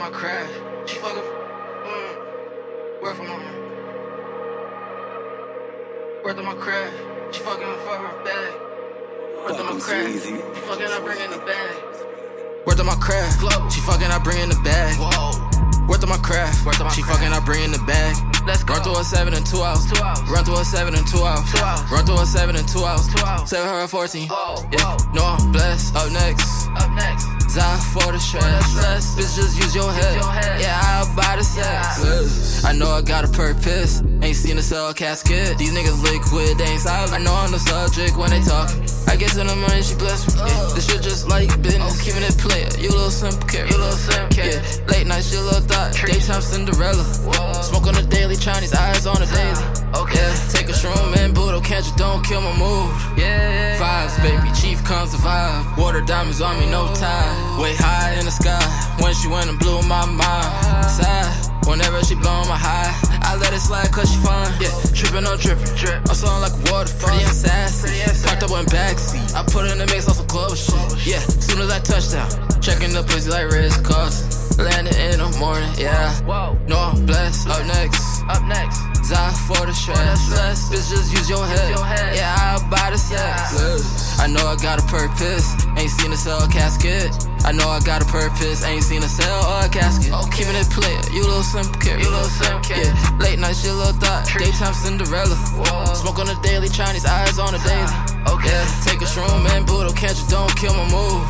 of my craft. She fucking. Mm, worth of my. Worth of my craft. She fucking for her bag. Worth of my craft. Sweezy. She fucking, I bring in the bag. Worth of my craft. She fucking, I bring in the bag. Whoa. Worth of my craft. Worth of my she craft. fucking, I bring in the bag. Let's go. Run through a seven and two hours. Two hours. Run through a seven and two hours. Two hours. Run through a seven and two hours. Two hours. Seven hundred fourteen. Whoa, Yeah, whoa. no, I'm blessed. Up next. The stress. Bitch, just use your head. Yeah, I'll buy the sex. I know I got a purpose. Ain't seen a cell casket. These niggas liquid, they ain't solid. I know I'm the subject when they talk. I get to the money, she bless me. Yeah, this shit just like business. Keeping it player. You little simple carrot. You little simp Yeah, late night, shit, little thought. Daytime Cinderella. Smoke on the daily, Chinese eyes on the daily. Okay. Yeah, take a shroom and Buddha, can't you don't kill my mood. Yeah. Vibes, baby, Chief Connz to vibe. Water diamonds on me, no tie. Way high the sky. When she went and blew my mind. Side. Whenever she blowin' my high, I let it slide cause she fine. Yeah, trippin' on drippin'. Drip. I'm sound like a waterfall. Pretty and sassy. Pretty and sassy. Parked up in backseat. I put her in the mix on some clothes shit. Yeah, soon as I touch down. Checking the pussy like Ritz Carlton. Landing in the morning, yeah. Whoa. No, I'm blessed. Up next. Up next. Zah for the stress. Bitch, just use your head. Yeah, I'll buy the sex. I know I got a purpose. Ain't seen a cell casket. I know I got a purpose. Ain't seen a cell or a casket. Keeping it player. You little simple carrot. You little simp carrot. Yeah, late night shit, little thought. Daytime Cinderella. Whoa. Smoke on the daily, Chinese eyes on the daily. Okay. Yeah, take a shroom and Buddha. Can't you don't kill my mood.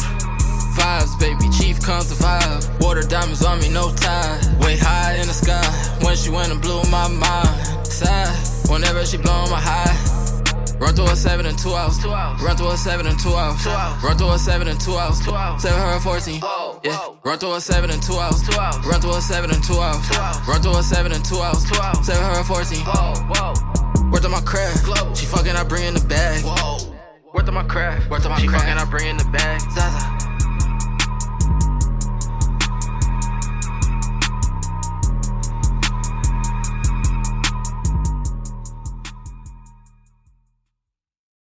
Vibes, baby, Chief Connz to vibe. Water diamonds on me, no tie. Way high in the sky. When she went and blew my mind. Side. Whenever she blowin' my high. Run through a seven and two hours. Run through a seven and two hours. Run through a seven and two hours. Seven hundred fourteen. Yeah. Run through a seven and two hours. Run through a seven and two hours. Run through a seven and two hours. Seven hundred fourteen. Worth of my craft. She fucking, I bring in the bag. Whoa. Worth of my craft. Worth of my craft. she fucking, I bring in the bag.